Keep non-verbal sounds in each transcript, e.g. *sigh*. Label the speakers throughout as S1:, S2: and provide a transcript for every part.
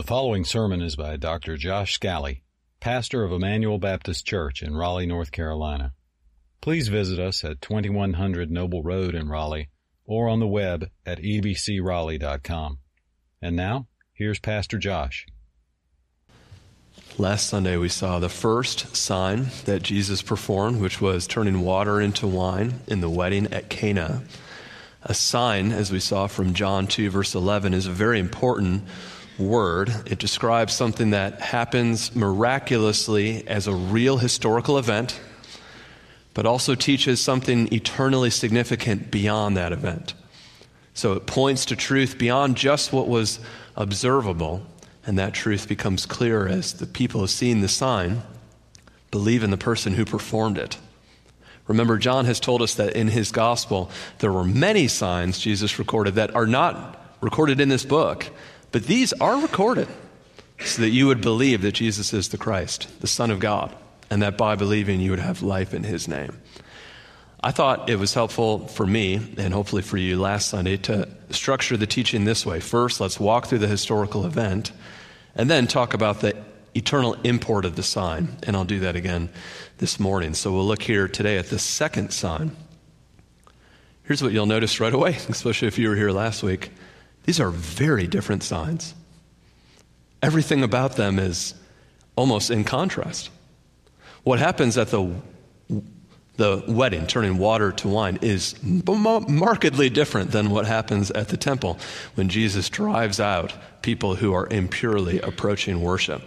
S1: The following sermon is by Dr. Josh Scally, pastor of Emmanuel Baptist Church in Raleigh, North Carolina. Please visit us at 2100 Noble Road in Raleigh or on the web at ebcraleigh.com. And now, here's Pastor Josh.
S2: Last Sunday, we saw the first sign that Jesus performed, which was turning water into wine in the wedding at Cana. A sign, as we saw from John 2, verse 11, is very important word. It describes something that happens miraculously as a real historical event, but also teaches something eternally significant beyond that event. So it points to truth beyond just what was observable, and that truth becomes clear as the people who seen the sign believe in the person who performed it. Remember, John has told us that in his gospel, there were many signs Jesus recorded that are not recorded in this book. But these are recorded so that you would believe that Jesus is the Christ, the Son of God, and that by believing you would have life in his name. I thought it was helpful for me, and hopefully for you last Sunday, to structure the teaching this way. First, let's walk through the historical event, and then talk about the eternal import of the sign. And I'll do that again this morning. So we'll look here today at the second sign. Here's what you'll notice right away, *laughs* especially if you were here last week. These are very different signs. Everything about them is almost in contrast. What happens at the, the wedding, turning water to wine, is markedly different than what happens at the temple when Jesus drives out people who are impurely approaching worship.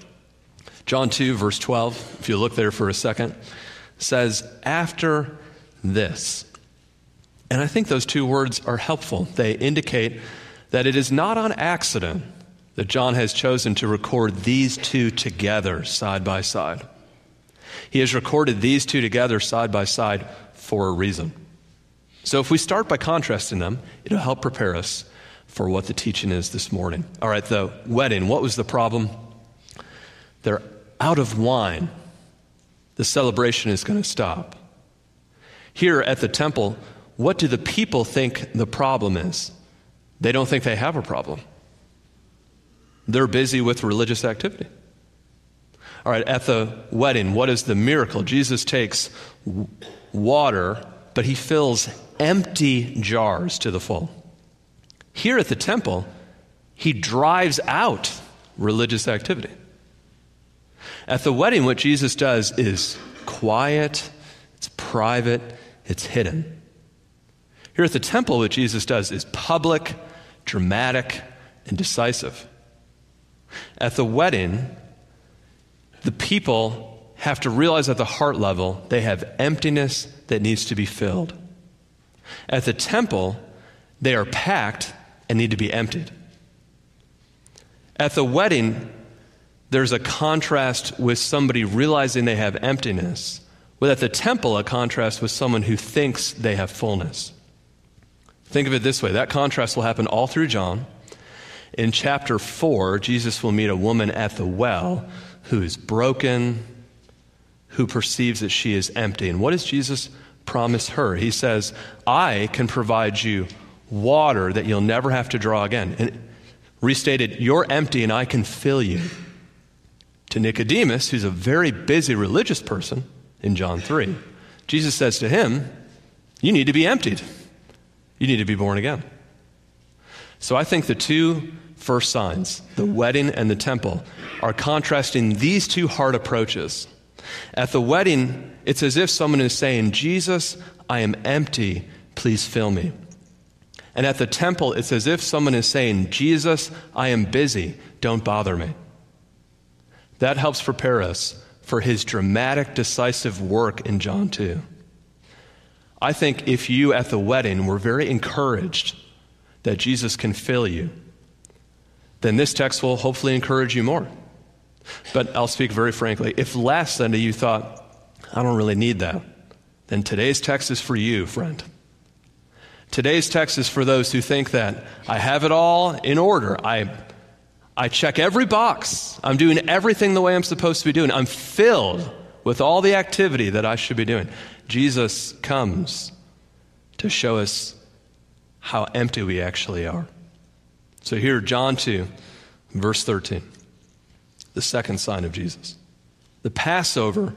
S2: John 2, verse 12, if you look there for a second, says, After this. And I think those two words are helpful. They indicate that it is not on accident that John has chosen to record these two together side by side. He has recorded these two together side by side for a reason. So if we start by contrasting them, it'll help prepare us for what the teaching is this morning. All right, the wedding, what was the problem? They're out of wine. The celebration is going to stop. Here at the temple, what do the people think the problem is? They don't think they have a problem. They're busy with religious activity. All right, at the wedding, what is the miracle? Jesus takes water, but he fills empty jars to the full. Here at the temple, he drives out religious activity. At the wedding, what Jesus does is quiet, it's private, it's hidden. Here at the temple, what Jesus does is public, dramatic, and decisive. At the wedding, the people have to realize at the heart level they have emptiness that needs to be filled. At the temple, they are packed and need to be emptied. At the wedding, there's a contrast with somebody realizing they have emptiness, with at the temple, a contrast with someone who thinks they have fullness. Think of it this way that contrast will happen all through John. In chapter 4, Jesus will meet a woman at the well who is broken, who perceives that she is empty. And what does Jesus promise her? He says, I can provide you water that you'll never have to draw again. And restated, you're empty and I can fill you. To Nicodemus, who's a very busy religious person in John 3, Jesus says to him, You need to be emptied. You need to be born again. So I think the two first signs, the wedding and the temple, are contrasting these two hard approaches. At the wedding, it's as if someone is saying, Jesus, I am empty, please fill me. And at the temple, it's as if someone is saying, Jesus, I am busy, don't bother me. That helps prepare us for his dramatic, decisive work in John 2. I think if you at the wedding were very encouraged that Jesus can fill you, then this text will hopefully encourage you more. But I'll speak very frankly. If last Sunday you thought, I don't really need that, then today's text is for you, friend. Today's text is for those who think that I have it all in order. I, I check every box. I'm doing everything the way I'm supposed to be doing. I'm filled with all the activity that I should be doing. Jesus comes to show us how empty we actually are. So here, John 2, verse 13. the second sign of Jesus. The Passover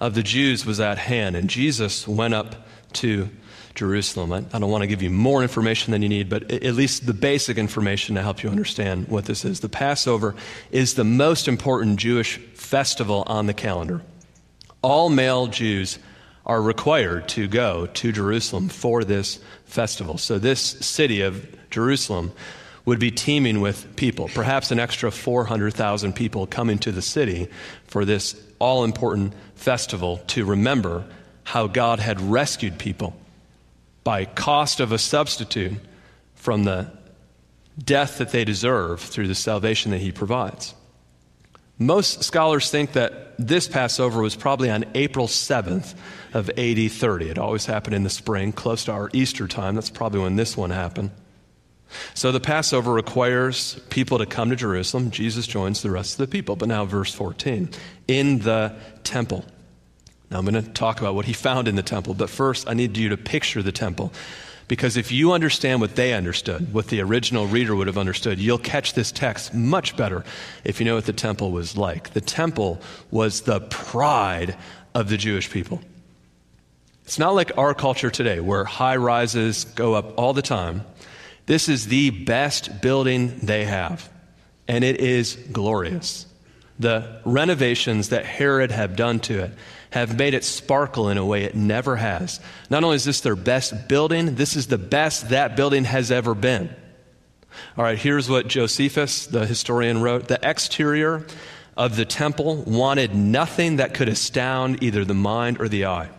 S2: of the Jews was at hand, and Jesus went up to Jerusalem. I, I don't want to give you more information than you need, but at least the basic information to help you understand what this is. The Passover is the most important Jewish festival on the calendar. All male Jews are required to go to Jerusalem for this festival. So, this city of Jerusalem would be teeming with people, perhaps an extra 400,000 people coming to the city for this all important festival to remember how God had rescued people by cost of a substitute from the death that they deserve through the salvation that he provides. Most scholars think that this Passover was probably on April 7th of AD 30. It always happened in the spring, close to our Easter time. That's probably when this one happened. So the Passover requires people to come to Jerusalem. Jesus joins the rest of the people. But now, verse 14 in the temple. Now, I'm going to talk about what he found in the temple, but first, I need you to picture the temple. Because if you understand what they understood, what the original reader would have understood, you'll catch this text much better if you know what the temple was like. The temple was the pride of the Jewish people. It's not like our culture today where high rises go up all the time. This is the best building they have, and it is glorious. The renovations that Herod had done to it have made it sparkle in a way it never has. Not only is this their best building, this is the best that building has ever been. All right, here's what Josephus, the historian, wrote The exterior of the temple wanted nothing that could astound either the mind or the eye.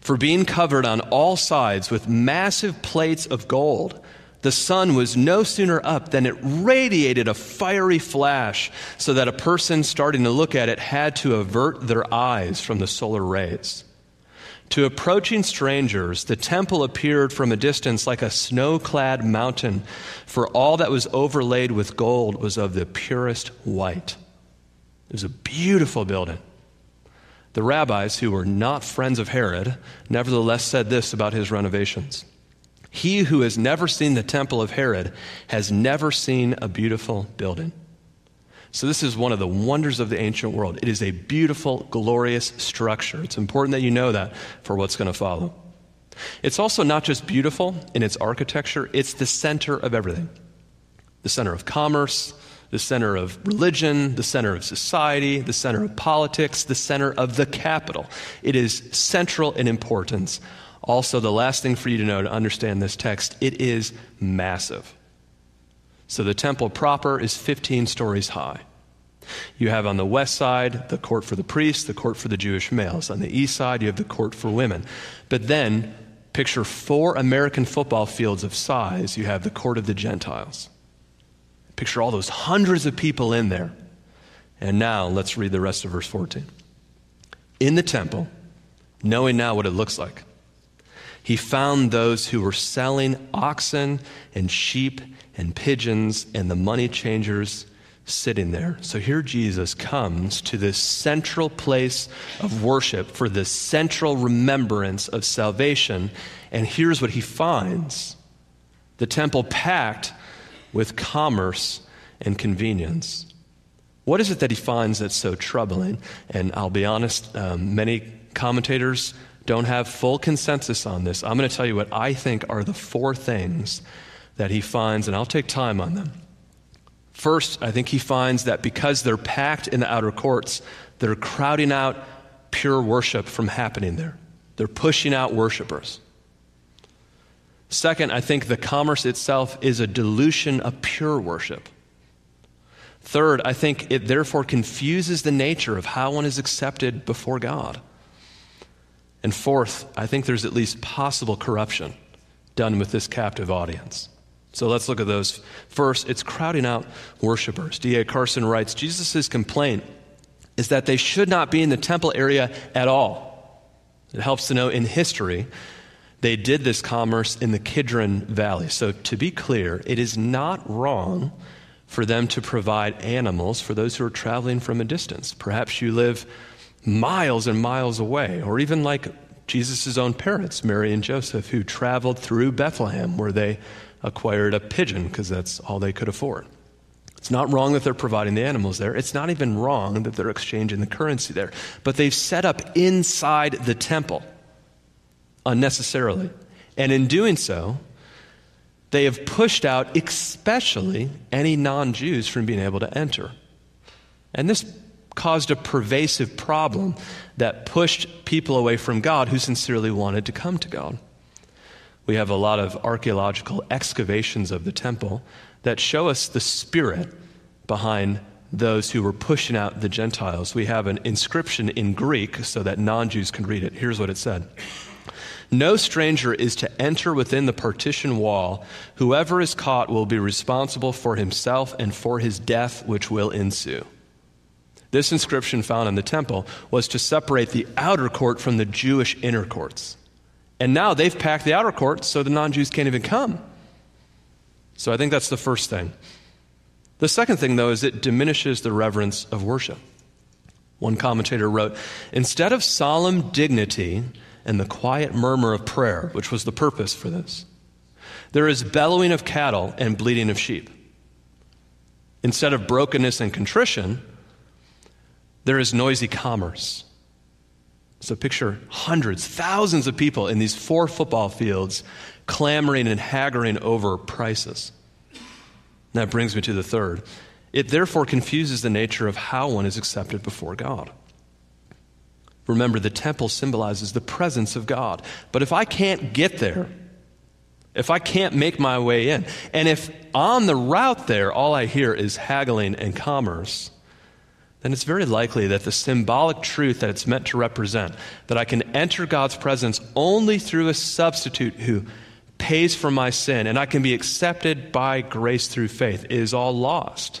S2: For being covered on all sides with massive plates of gold, the sun was no sooner up than it radiated a fiery flash, so that a person starting to look at it had to avert their eyes from the solar rays. To approaching strangers, the temple appeared from a distance like a snow clad mountain, for all that was overlaid with gold was of the purest white. It was a beautiful building. The rabbis, who were not friends of Herod, nevertheless said this about his renovations. He who has never seen the temple of Herod has never seen a beautiful building. So, this is one of the wonders of the ancient world. It is a beautiful, glorious structure. It's important that you know that for what's going to follow. It's also not just beautiful in its architecture, it's the center of everything the center of commerce, the center of religion, the center of society, the center of politics, the center of the capital. It is central in importance also, the last thing for you to know to understand this text, it is massive. So the temple proper is 15 stories high. You have on the west side the court for the priests, the court for the Jewish males. On the east side, you have the court for women. But then, picture four American football fields of size. You have the court of the Gentiles. Picture all those hundreds of people in there. And now, let's read the rest of verse 14. In the temple, knowing now what it looks like, he found those who were selling oxen and sheep and pigeons and the money changers sitting there. So here Jesus comes to this central place of worship for this central remembrance of salvation. And here's what he finds the temple packed with commerce and convenience. What is it that he finds that's so troubling? And I'll be honest, um, many commentators don't have full consensus on this. I'm going to tell you what I think are the four things that he finds, and I'll take time on them. First, I think he finds that because they're packed in the outer courts, they're crowding out pure worship from happening there. They're pushing out worshipers. Second, I think the commerce itself is a dilution of pure worship. Third, I think it therefore confuses the nature of how one is accepted before God. And fourth, I think there's at least possible corruption done with this captive audience. So let's look at those. First, it's crowding out worshipers. D.A. Carson writes Jesus' complaint is that they should not be in the temple area at all. It helps to know in history, they did this commerce in the Kidron Valley. So to be clear, it is not wrong for them to provide animals for those who are traveling from a distance. Perhaps you live miles and miles away, or even like Jesus' own parents, Mary and Joseph, who traveled through Bethlehem where they acquired a pigeon because that's all they could afford. It's not wrong that they're providing the animals there. It's not even wrong that they're exchanging the currency there. But they've set up inside the temple unnecessarily. And in doing so, they have pushed out, especially any non Jews, from being able to enter. And this caused a pervasive problem that pushed people away from God who sincerely wanted to come to God. We have a lot of archaeological excavations of the temple that show us the spirit behind those who were pushing out the Gentiles. We have an inscription in Greek so that non Jews can read it. Here's what it said No stranger is to enter within the partition wall. Whoever is caught will be responsible for himself and for his death, which will ensue. This inscription found in the temple was to separate the outer court from the Jewish inner courts. And now they've packed the outer court so the non Jews can't even come. So I think that's the first thing. The second thing, though, is it diminishes the reverence of worship. One commentator wrote Instead of solemn dignity and the quiet murmur of prayer, which was the purpose for this, there is bellowing of cattle and bleating of sheep. Instead of brokenness and contrition, there is noisy commerce. So picture hundreds, thousands of people in these four football fields clamoring and haggling over prices. That brings me to the third. It therefore confuses the nature of how one is accepted before God. Remember, the temple symbolizes the presence of God. But if I can't get there, if I can't make my way in, and if on the route there all I hear is haggling and commerce, then it's very likely that the symbolic truth that it's meant to represent, that I can enter God's presence only through a substitute who pays for my sin and I can be accepted by grace through faith, is all lost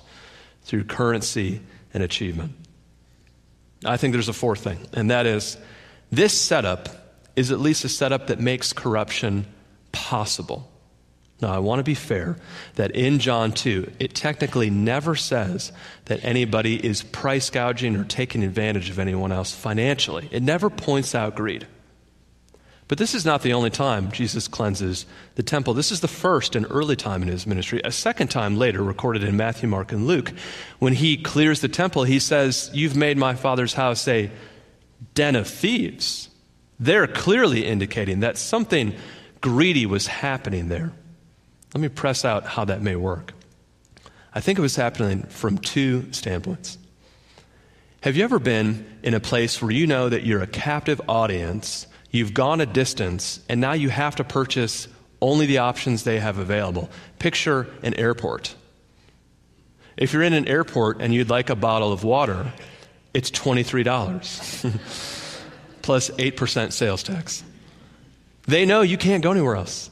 S2: through currency and achievement. I think there's a fourth thing, and that is this setup is at least a setup that makes corruption possible. Now, I want to be fair that in John 2, it technically never says that anybody is price gouging or taking advantage of anyone else financially. It never points out greed. But this is not the only time Jesus cleanses the temple. This is the first and early time in his ministry. A second time later, recorded in Matthew, Mark, and Luke, when he clears the temple, he says, You've made my father's house a den of thieves. They're clearly indicating that something greedy was happening there. Let me press out how that may work. I think it was happening from two standpoints. Have you ever been in a place where you know that you're a captive audience, you've gone a distance, and now you have to purchase only the options they have available? Picture an airport. If you're in an airport and you'd like a bottle of water, it's $23 *laughs* plus 8% sales tax. They know you can't go anywhere else.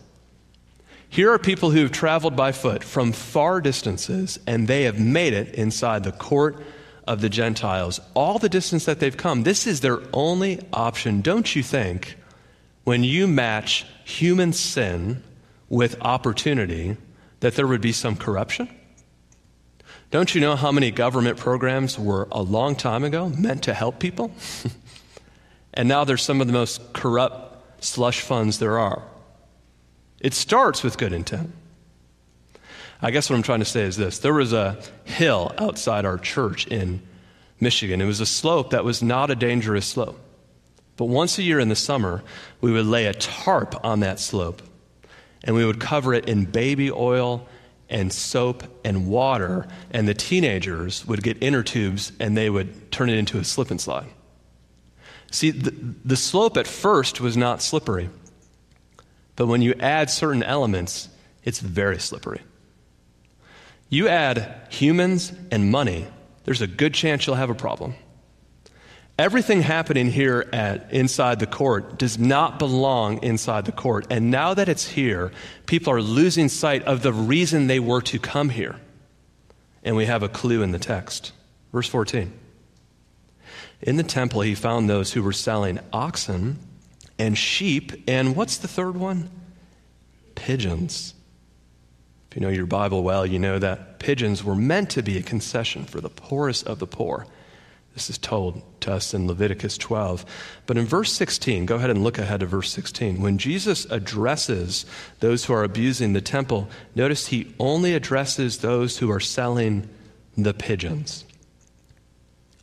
S2: Here are people who have traveled by foot from far distances, and they have made it inside the court of the Gentiles. All the distance that they've come, this is their only option. Don't you think, when you match human sin with opportunity, that there would be some corruption? Don't you know how many government programs were a long time ago meant to help people? *laughs* and now they're some of the most corrupt slush funds there are. It starts with good intent. I guess what I'm trying to say is this there was a hill outside our church in Michigan. It was a slope that was not a dangerous slope. But once a year in the summer, we would lay a tarp on that slope and we would cover it in baby oil and soap and water, and the teenagers would get inner tubes and they would turn it into a slip and slide. See, the, the slope at first was not slippery. But when you add certain elements, it's very slippery. You add humans and money, there's a good chance you'll have a problem. Everything happening here at inside the court does not belong inside the court. And now that it's here, people are losing sight of the reason they were to come here. And we have a clue in the text. Verse 14. In the temple, he found those who were selling oxen and sheep, and what's the third one? Pigeons. If you know your Bible well, you know that pigeons were meant to be a concession for the poorest of the poor. This is told to us in Leviticus 12. But in verse 16, go ahead and look ahead to verse 16. When Jesus addresses those who are abusing the temple, notice he only addresses those who are selling the pigeons.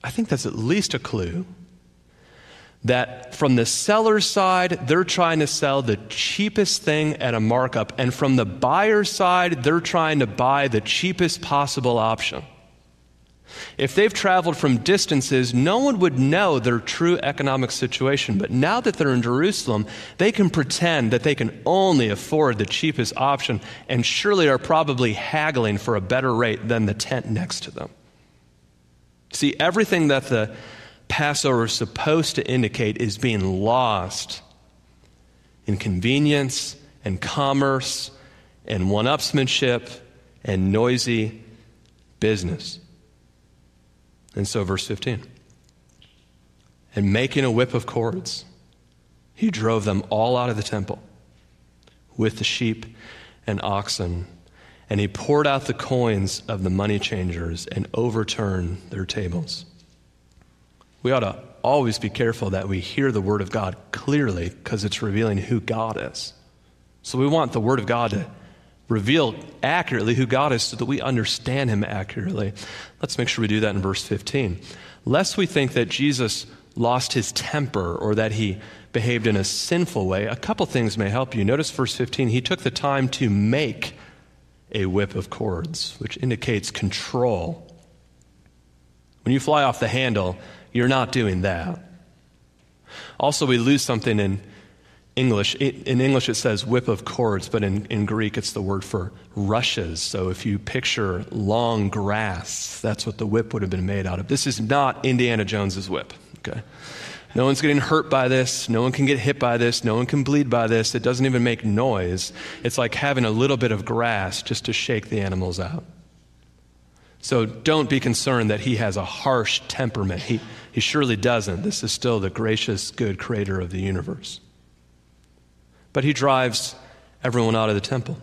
S2: I think that's at least a clue that from the seller's side, they're trying to sell the cheapest thing at a markup, and from the buyer's side, they're trying to buy the cheapest possible option. If they've traveled from distances, no one would know their true economic situation. But now that they're in Jerusalem, they can pretend that they can only afford the cheapest option and surely are probably haggling for a better rate than the tent next to them. See, everything that the Passover is supposed to indicate is being lost in convenience and commerce and one upsmanship and noisy business. And so, verse 15. And making a whip of cords, he drove them all out of the temple with the sheep and oxen. And he poured out the coins of the money changers and overturned their tables. We ought to always be careful that we hear the Word of God clearly because it's revealing who God is. So we want the Word of God to reveal accurately who God is so that we understand Him accurately. Let's make sure we do that in verse 15. Lest we think that Jesus lost his temper or that he behaved in a sinful way, a couple things may help you. Notice verse 15, he took the time to make a whip of cords, which indicates control. When you fly off the handle, you're not doing that. Also, we lose something in English. In English, it says whip of cords, but in, in Greek, it's the word for rushes. So if you picture long grass, that's what the whip would have been made out of. This is not Indiana Jones's whip, okay? No one's getting hurt by this. No one can get hit by this. No one can bleed by this. It doesn't even make noise. It's like having a little bit of grass just to shake the animals out. So don't be concerned that he has a harsh temperament. He, he surely doesn't. This is still the gracious, good creator of the universe. But he drives everyone out of the temple.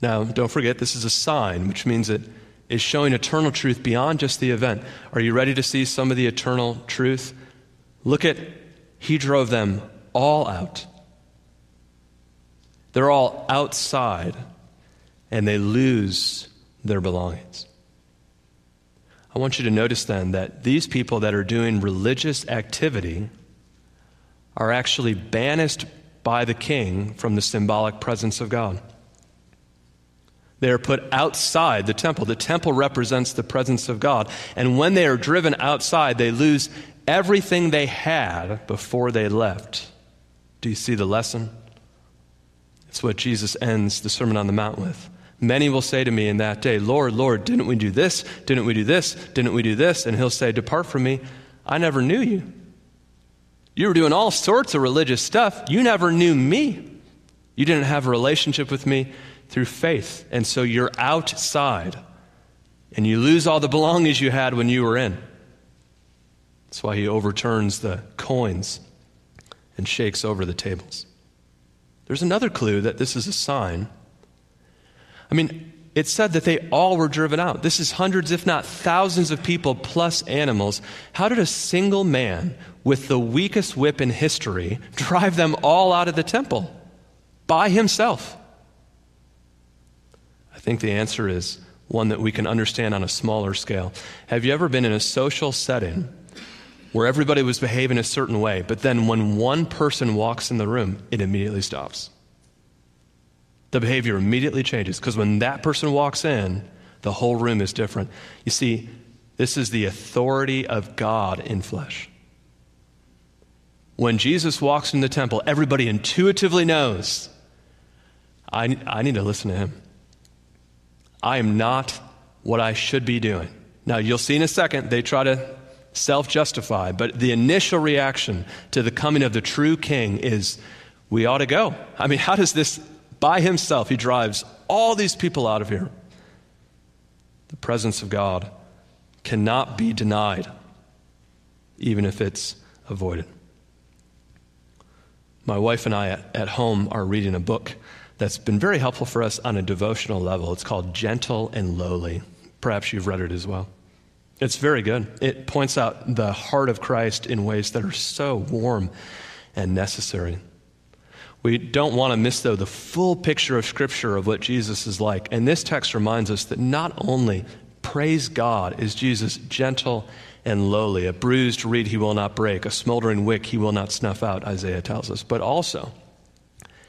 S2: Now, don't forget, this is a sign, which means it is showing eternal truth beyond just the event. Are you ready to see some of the eternal truth? Look at, he drove them all out. They're all outside, and they lose their belongings. I want you to notice then that these people that are doing religious activity are actually banished by the king from the symbolic presence of God. They are put outside the temple. The temple represents the presence of God. And when they are driven outside, they lose everything they had before they left. Do you see the lesson? It's what Jesus ends the Sermon on the Mount with. Many will say to me in that day, Lord, Lord, didn't we do this? Didn't we do this? Didn't we do this? And he'll say, Depart from me. I never knew you. You were doing all sorts of religious stuff. You never knew me. You didn't have a relationship with me through faith. And so you're outside. And you lose all the belongings you had when you were in. That's why he overturns the coins and shakes over the tables. There's another clue that this is a sign I mean, it said that they all were driven out. This is hundreds, if not thousands, of people plus animals. How did a single man with the weakest whip in history *laughs* drive them all out of the temple by himself? I think the answer is one that we can understand on a smaller scale. Have you ever been in a social setting where everybody was behaving a certain way, but then when one person walks in the room, it immediately stops? The behavior immediately changes because when that person walks in, the whole room is different. You see, this is the authority of God in flesh. When Jesus walks in the temple, everybody intuitively knows I, I need to listen to him. I am not what I should be doing. Now, you'll see in a second, they try to self justify, but the initial reaction to the coming of the true king is we ought to go. I mean, how does this by himself, he drives all these people out of here. The presence of God cannot be denied, even if it's avoided. My wife and I at home are reading a book that's been very helpful for us on a devotional level. It's called Gentle and Lowly. Perhaps you've read it as well. It's very good. It points out the heart of Christ in ways that are so warm and necessary. We don't want to miss, though, the full picture of Scripture of what Jesus is like. And this text reminds us that not only Praise God, is Jesus gentle and lowly. A bruised reed he will not break, a smoldering wick he will not snuff out, Isaiah tells us. But also,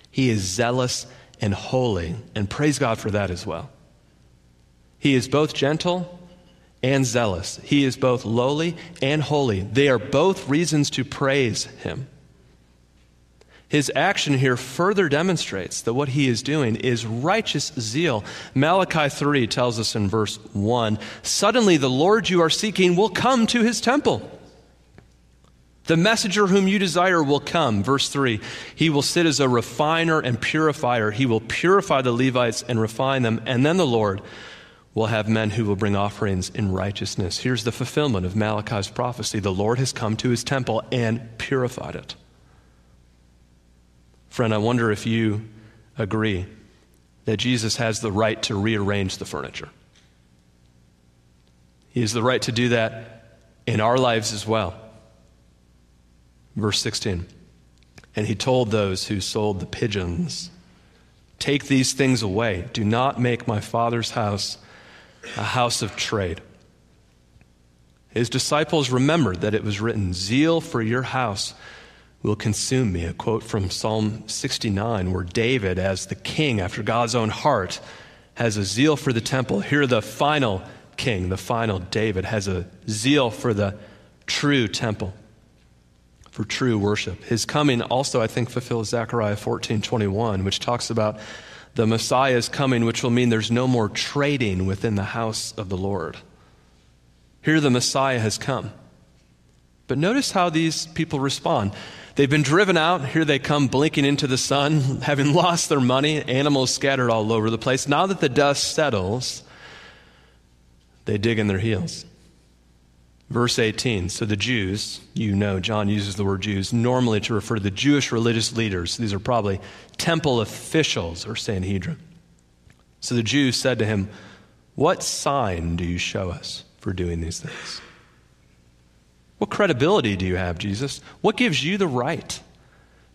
S2: he is zealous and holy, and praise God for that as well. He is both gentle and zealous. He is both lowly and holy. They are both reasons to praise him. His action here further demonstrates that what he is doing is righteous zeal. Malachi 3 tells us in verse 1 Suddenly the Lord you are seeking will come to his temple. The messenger whom you desire will come. Verse 3 He will sit as a refiner and purifier. He will purify the Levites and refine them. And then the Lord will have men who will bring offerings in righteousness. Here's the fulfillment of Malachi's prophecy the Lord has come to his temple and purified it. Friend, I wonder if you agree that Jesus has the right to rearrange the furniture. He has the right to do that in our lives as well. Verse 16. And he told those who sold the pigeons, Take these things away. Do not make my father's house a house of trade. His disciples remembered that it was written, Zeal for your house will consume me. A quote from Psalm 69, where David, as the king after God's own heart, has a zeal for the temple. Here, the final king, the final David, has a zeal for the true temple, for true worship. His coming also, I think, fulfills Zechariah 14 21, which talks about the Messiah's coming, which will mean there's no more trading within the house of the Lord. Here, the Messiah has come. But notice how these people respond. They've been driven out. Here they come blinking into the sun, *laughs* having lost their money, animals scattered all over the place. Now that the dust settles, they dig in their heels. Verse 18. So the Jews, you know, John uses the word Jews normally to refer to the Jewish religious leaders. These are probably temple officials or Sanhedrin. So the Jews said to him, What sign do you show us for doing these things? What credibility do you have, Jesus? What gives you the right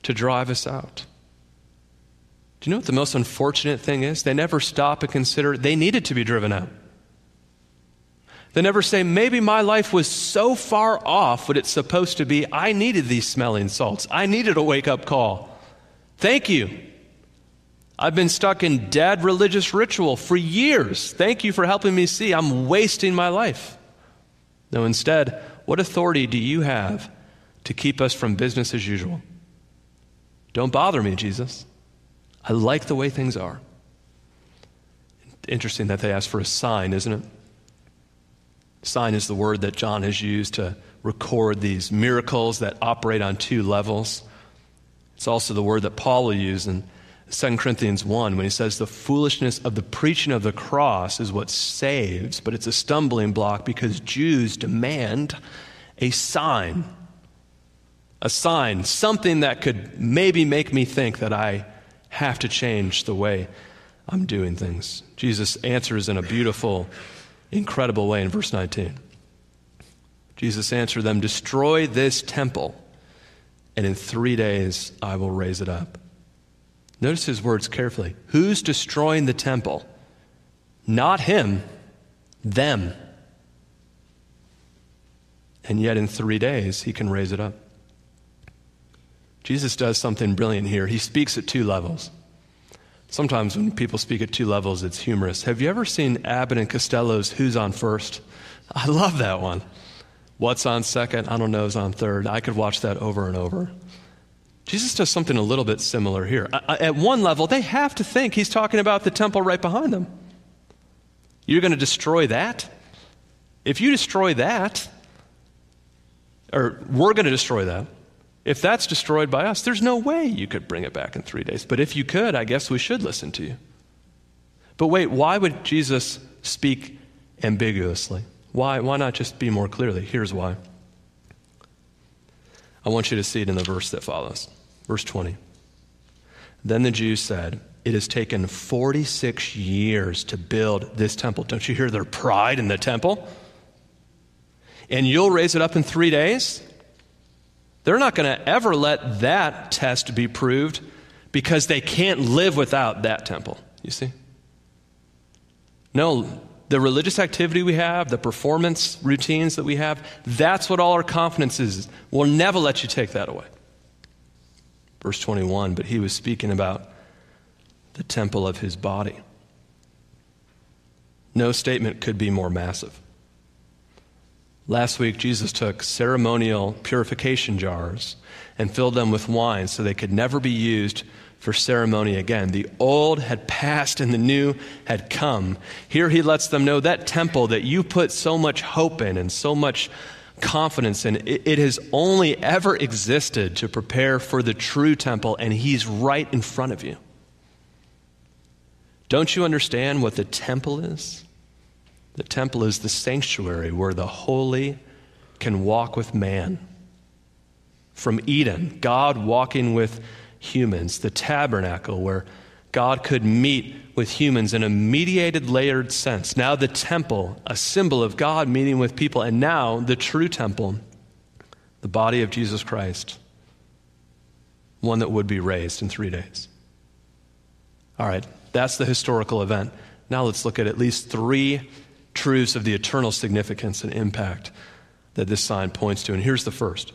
S2: to drive us out? Do you know what the most unfortunate thing is? They never stop and consider they needed to be driven out. They never say, maybe my life was so far off what it's supposed to be, I needed these smelling salts. I needed a wake up call. Thank you. I've been stuck in dead religious ritual for years. Thank you for helping me see I'm wasting my life. No, instead, what authority do you have to keep us from business as usual? Don't bother me, Jesus. I like the way things are. Interesting that they ask for a sign, isn't it? Sign is the word that John has used to record these miracles that operate on two levels. It's also the word that Paul will use in 2 Corinthians 1 when he says the foolishness of the preaching of the cross is what saves, but it's a stumbling block because Jews demand a sign. A sign, something that could maybe make me think that I have to change the way I'm doing things. Jesus answers in a beautiful, incredible way in verse 19. Jesus answered them, Destroy this temple, and in three days I will raise it up. Notice his words carefully. Who's destroying the temple? Not him, them. And yet, in three days, he can raise it up. Jesus does something brilliant here. He speaks at two levels. Sometimes when people speak at two levels, it's humorous. Have you ever seen Abbott and Costello's Who's on First? I love that one. What's on second? I don't know is on third. I could watch that over and over. Jesus does something a little bit similar here. At one level, they have to think he's talking about the temple right behind them. You're going to destroy that? If you destroy that, or we're going to destroy that, if that's destroyed by us, there's no way you could bring it back in three days. But if you could, I guess we should listen to you. But wait, why would Jesus speak ambiguously? Why, why not just be more clearly? Here's why. I want you to see it in the verse that follows. Verse 20. Then the Jews said, It has taken 46 years to build this temple. Don't you hear their pride in the temple? And you'll raise it up in three days? They're not going to ever let that test be proved because they can't live without that temple, you see? No, the religious activity we have, the performance routines that we have, that's what all our confidence is. We'll never let you take that away. Verse 21, but he was speaking about the temple of his body. No statement could be more massive. Last week, Jesus took ceremonial purification jars and filled them with wine so they could never be used for ceremony again. The old had passed and the new had come. Here he lets them know that temple that you put so much hope in and so much confidence in, it, it has only ever existed to prepare for the true temple, and he's right in front of you. Don't you understand what the temple is? The temple is the sanctuary where the holy can walk with man. From Eden, God walking with humans, the tabernacle where God could meet with humans in a mediated, layered sense. Now, the temple, a symbol of God meeting with people, and now the true temple, the body of Jesus Christ, one that would be raised in three days. All right, that's the historical event. Now, let's look at at least three truths of the eternal significance and impact that this sign points to. And here's the first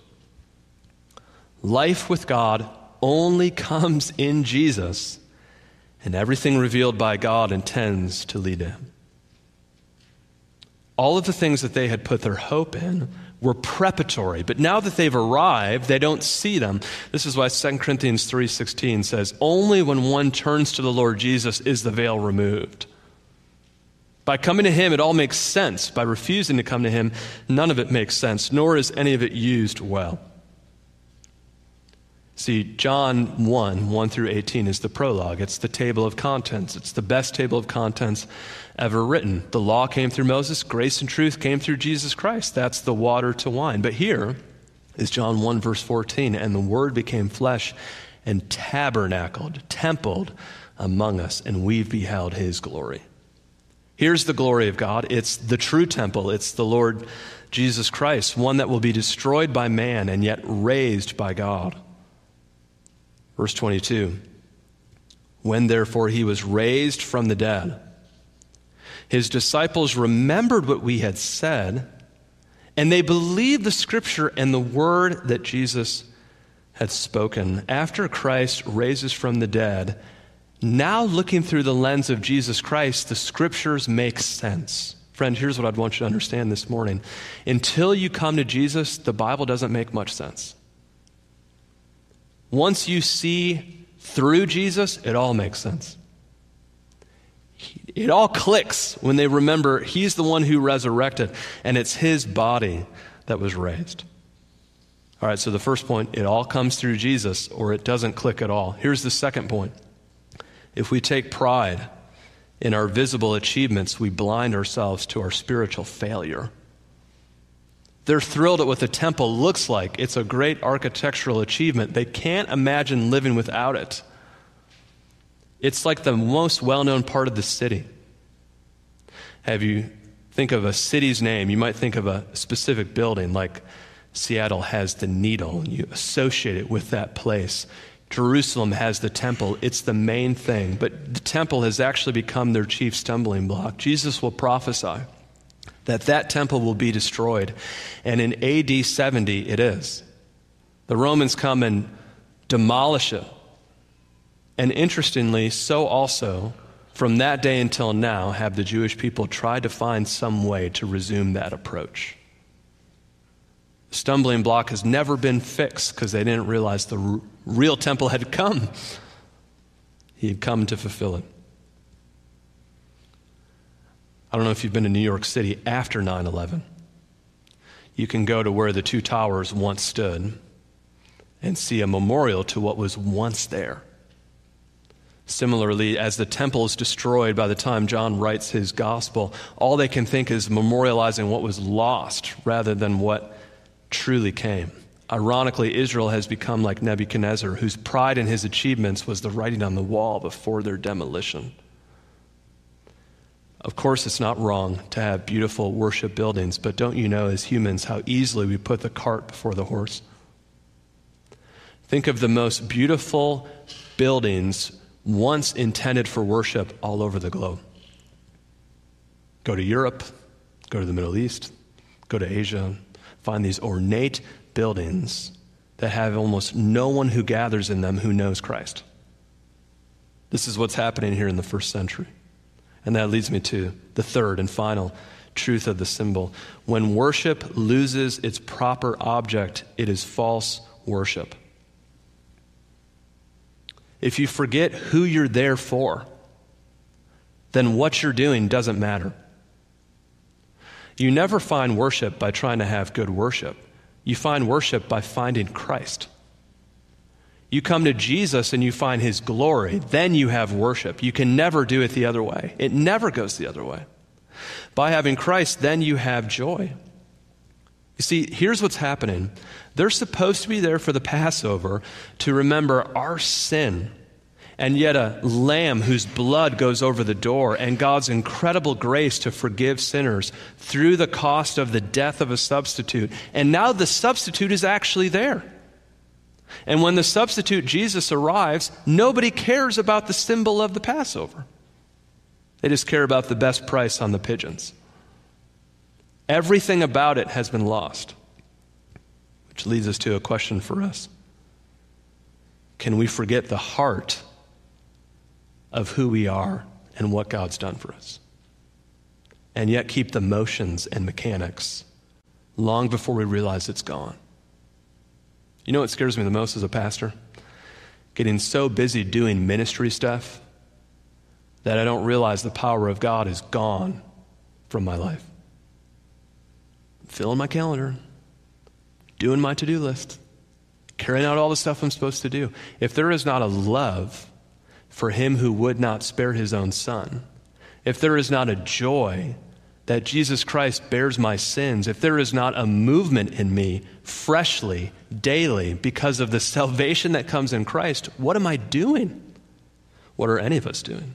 S2: life with God only comes in Jesus, and everything revealed by God intends to lead Him. All of the things that they had put their hope in were preparatory, but now that they've arrived, they don't see them. This is why 2 Corinthians 3:16 says, "Only when one turns to the Lord Jesus is the veil removed." By coming to him, it all makes sense. By refusing to come to him, none of it makes sense, nor is any of it used well. See, John 1, 1 through 18 is the prologue. It's the table of contents. It's the best table of contents ever written. The law came through Moses, grace and truth came through Jesus Christ. That's the water to wine. But here is John 1, verse 14. And the word became flesh and tabernacled, templed among us, and we've beheld his glory. Here's the glory of God it's the true temple, it's the Lord Jesus Christ, one that will be destroyed by man and yet raised by God. Verse 22 When therefore he was raised from the dead, his disciples remembered what we had said, and they believed the scripture and the word that Jesus had spoken. After Christ raises from the dead, now looking through the lens of Jesus Christ, the scriptures make sense. Friend, here's what I'd want you to understand this morning. Until you come to Jesus, the Bible doesn't make much sense. Once you see through Jesus, it all makes sense. It all clicks when they remember He's the one who resurrected, and it's His body that was raised. All right, so the first point, it all comes through Jesus, or it doesn't click at all. Here's the second point. If we take pride in our visible achievements, we blind ourselves to our spiritual failure. They're thrilled at what the temple looks like. It's a great architectural achievement. They can't imagine living without it. It's like the most well known part of the city. Have you think of a city's name, you might think of a specific building like Seattle has the needle, and you associate it with that place. Jerusalem has the temple. It's the main thing. But the temple has actually become their chief stumbling block. Jesus will prophesy that that temple will be destroyed. And in AD 70, it is. The Romans come and demolish it. And interestingly, so also, from that day until now, have the Jewish people tried to find some way to resume that approach. The stumbling block has never been fixed because they didn't realize the r- real temple had come. He had come to fulfill it. I don't know if you've been to New York City after 9 11. You can go to where the two towers once stood and see a memorial to what was once there. Similarly, as the temple is destroyed by the time John writes his gospel, all they can think is memorializing what was lost rather than what truly came. Ironically, Israel has become like Nebuchadnezzar, whose pride in his achievements was the writing on the wall before their demolition. Of course, it's not wrong to have beautiful worship buildings, but don't you know, as humans, how easily we put the cart before the horse? Think of the most beautiful buildings once intended for worship all over the globe. Go to Europe, go to the Middle East, go to Asia, find these ornate buildings that have almost no one who gathers in them who knows Christ. This is what's happening here in the first century. And that leads me to the third and final truth of the symbol. When worship loses its proper object, it is false worship. If you forget who you're there for, then what you're doing doesn't matter. You never find worship by trying to have good worship. You find worship by finding Christ. You come to Jesus and you find his glory, then you have worship. You can never do it the other way. It never goes the other way. By having Christ, then you have joy. You see, here's what's happening. They're supposed to be there for the Passover to remember our sin, and yet a lamb whose blood goes over the door, and God's incredible grace to forgive sinners through the cost of the death of a substitute. And now the substitute is actually there. And when the substitute Jesus arrives, nobody cares about the symbol of the Passover. They just care about the best price on the pigeons. Everything about it has been lost. Which leads us to a question for us Can we forget the heart of who we are and what God's done for us? And yet keep the motions and mechanics long before we realize it's gone. You know what scares me the most as a pastor? Getting so busy doing ministry stuff that I don't realize the power of God is gone from my life. filling my calendar, doing my to do list, carrying out all the stuff I'm supposed to do. If there is not a love for him who would not spare his own son, if there is not a joy that Jesus Christ bears my sins, if there is not a movement in me freshly, daily, because of the salvation that comes in Christ, what am I doing? What are any of us doing?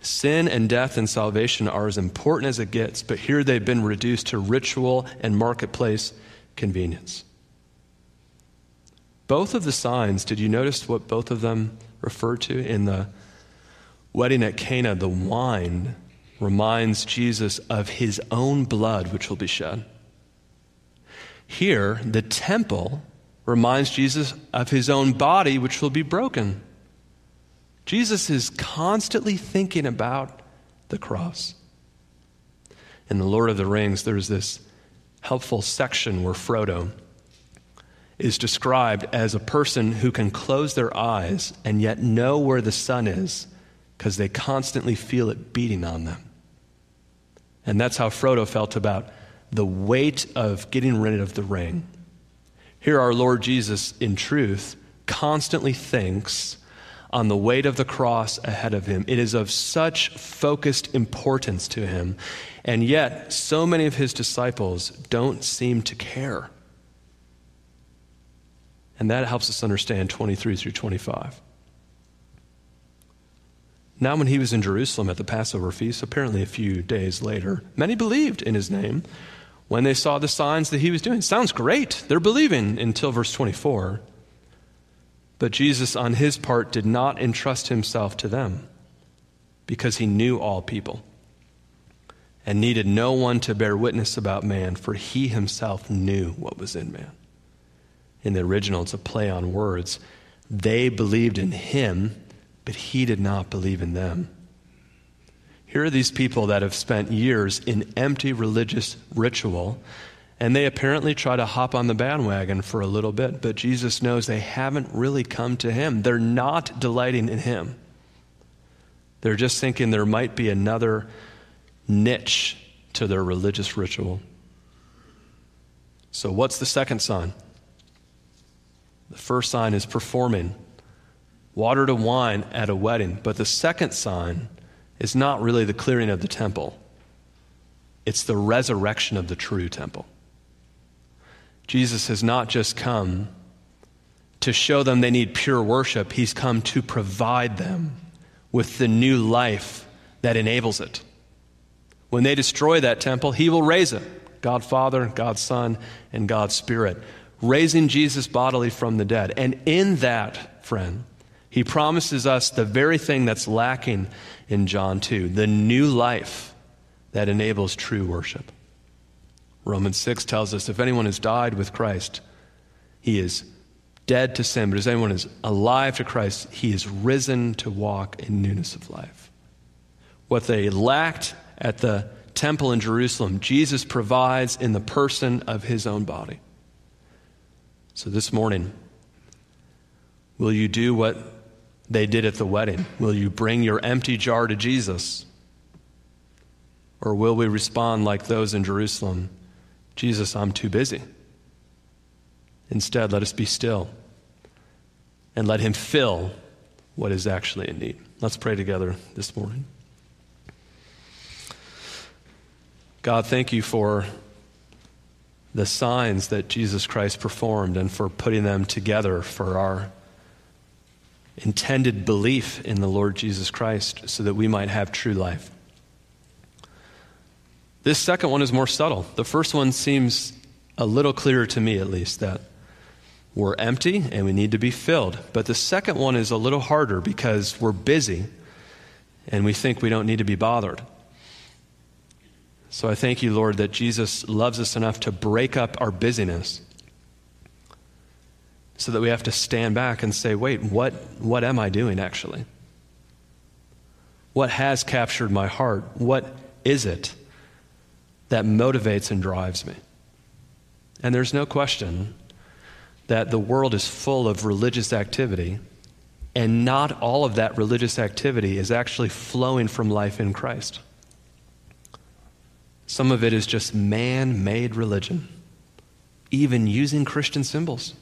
S2: Sin and death and salvation are as important as it gets, but here they've been reduced to ritual and marketplace convenience. Both of the signs, did you notice what both of them refer to? In the wedding at Cana, the wine reminds Jesus of his own blood, which will be shed. Here, the temple reminds Jesus of his own body, which will be broken. Jesus is constantly thinking about the cross. In The Lord of the Rings, there's this helpful section where Frodo is described as a person who can close their eyes and yet know where the sun is because they constantly feel it beating on them. And that's how Frodo felt about the weight of getting rid of the ring. Here, our Lord Jesus, in truth, constantly thinks on the weight of the cross ahead of him. It is of such focused importance to him. And yet, so many of his disciples don't seem to care. And that helps us understand 23 through 25. Now, when he was in Jerusalem at the Passover feast, apparently a few days later, many believed in his name when they saw the signs that he was doing. Sounds great. They're believing until verse 24. But Jesus, on his part, did not entrust himself to them because he knew all people and needed no one to bear witness about man, for he himself knew what was in man. In the original, it's a play on words. They believed in him but he did not believe in them. Here are these people that have spent years in empty religious ritual, and they apparently try to hop on the bandwagon for a little bit, but Jesus knows they haven't really come to him. They're not delighting in him. They're just thinking there might be another niche to their religious ritual. So, what's the second sign? The first sign is performing water to wine at a wedding. But the second sign is not really the clearing of the temple, it's the resurrection of the true temple. Jesus has not just come to show them they need pure worship, He's come to provide them with the new life that enables it. When they destroy that temple, He will raise it God Father, God Son, and God Spirit, raising Jesus bodily from the dead. And in that, friend, he promises us the very thing that's lacking in John 2 the new life that enables true worship. Romans 6 tells us if anyone has died with Christ, he is dead to sin, but if anyone is alive to Christ, he is risen to walk in newness of life. What they lacked at the temple in Jerusalem, Jesus provides in the person of his own body. So this morning, will you do what they did at the wedding? Will you bring your empty jar to Jesus? Or will we respond like those in Jerusalem? Jesus, I'm too busy. Instead, let us be still and let Him fill what is actually in need. Let's pray together this morning. God, thank you for the signs that Jesus Christ performed and for putting them together for our intended belief in the Lord Jesus Christ so that we might have true life. This second one is more subtle. The first one seems a little clearer to me, at least, that we're empty and we need to be filled. But the second one is a little harder because we're busy and we think we don't need to be bothered. So I thank you, Lord, that Jesus loves us enough to break up our busyness so that we have to stand back and say, wait, what, what am I doing actually? What has captured my heart? What is it that motivates and drives me? And there's no question that the world is full of religious activity, and not all of that religious activity is actually flowing from life in Christ. Some of it is just man made religion, even using Christian symbols.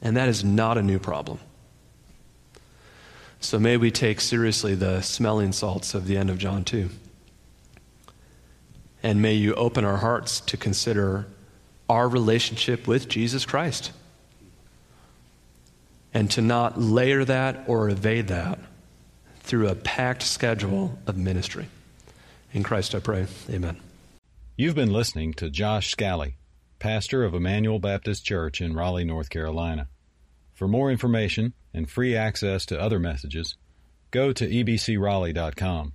S2: And that is not a new problem. So may we take seriously the smelling salts of the end of John 2. And may you open our hearts to consider our relationship with Jesus Christ. And to not layer that or evade that through a packed schedule of ministry. In Christ I pray. Amen.
S1: You've been listening to Josh Scally, pastor of Emmanuel Baptist Church in Raleigh, North Carolina. For more information and free access to other messages, go to ebcraleigh.com.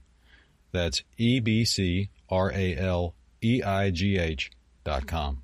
S1: That's E B C R A L E I G H dot com.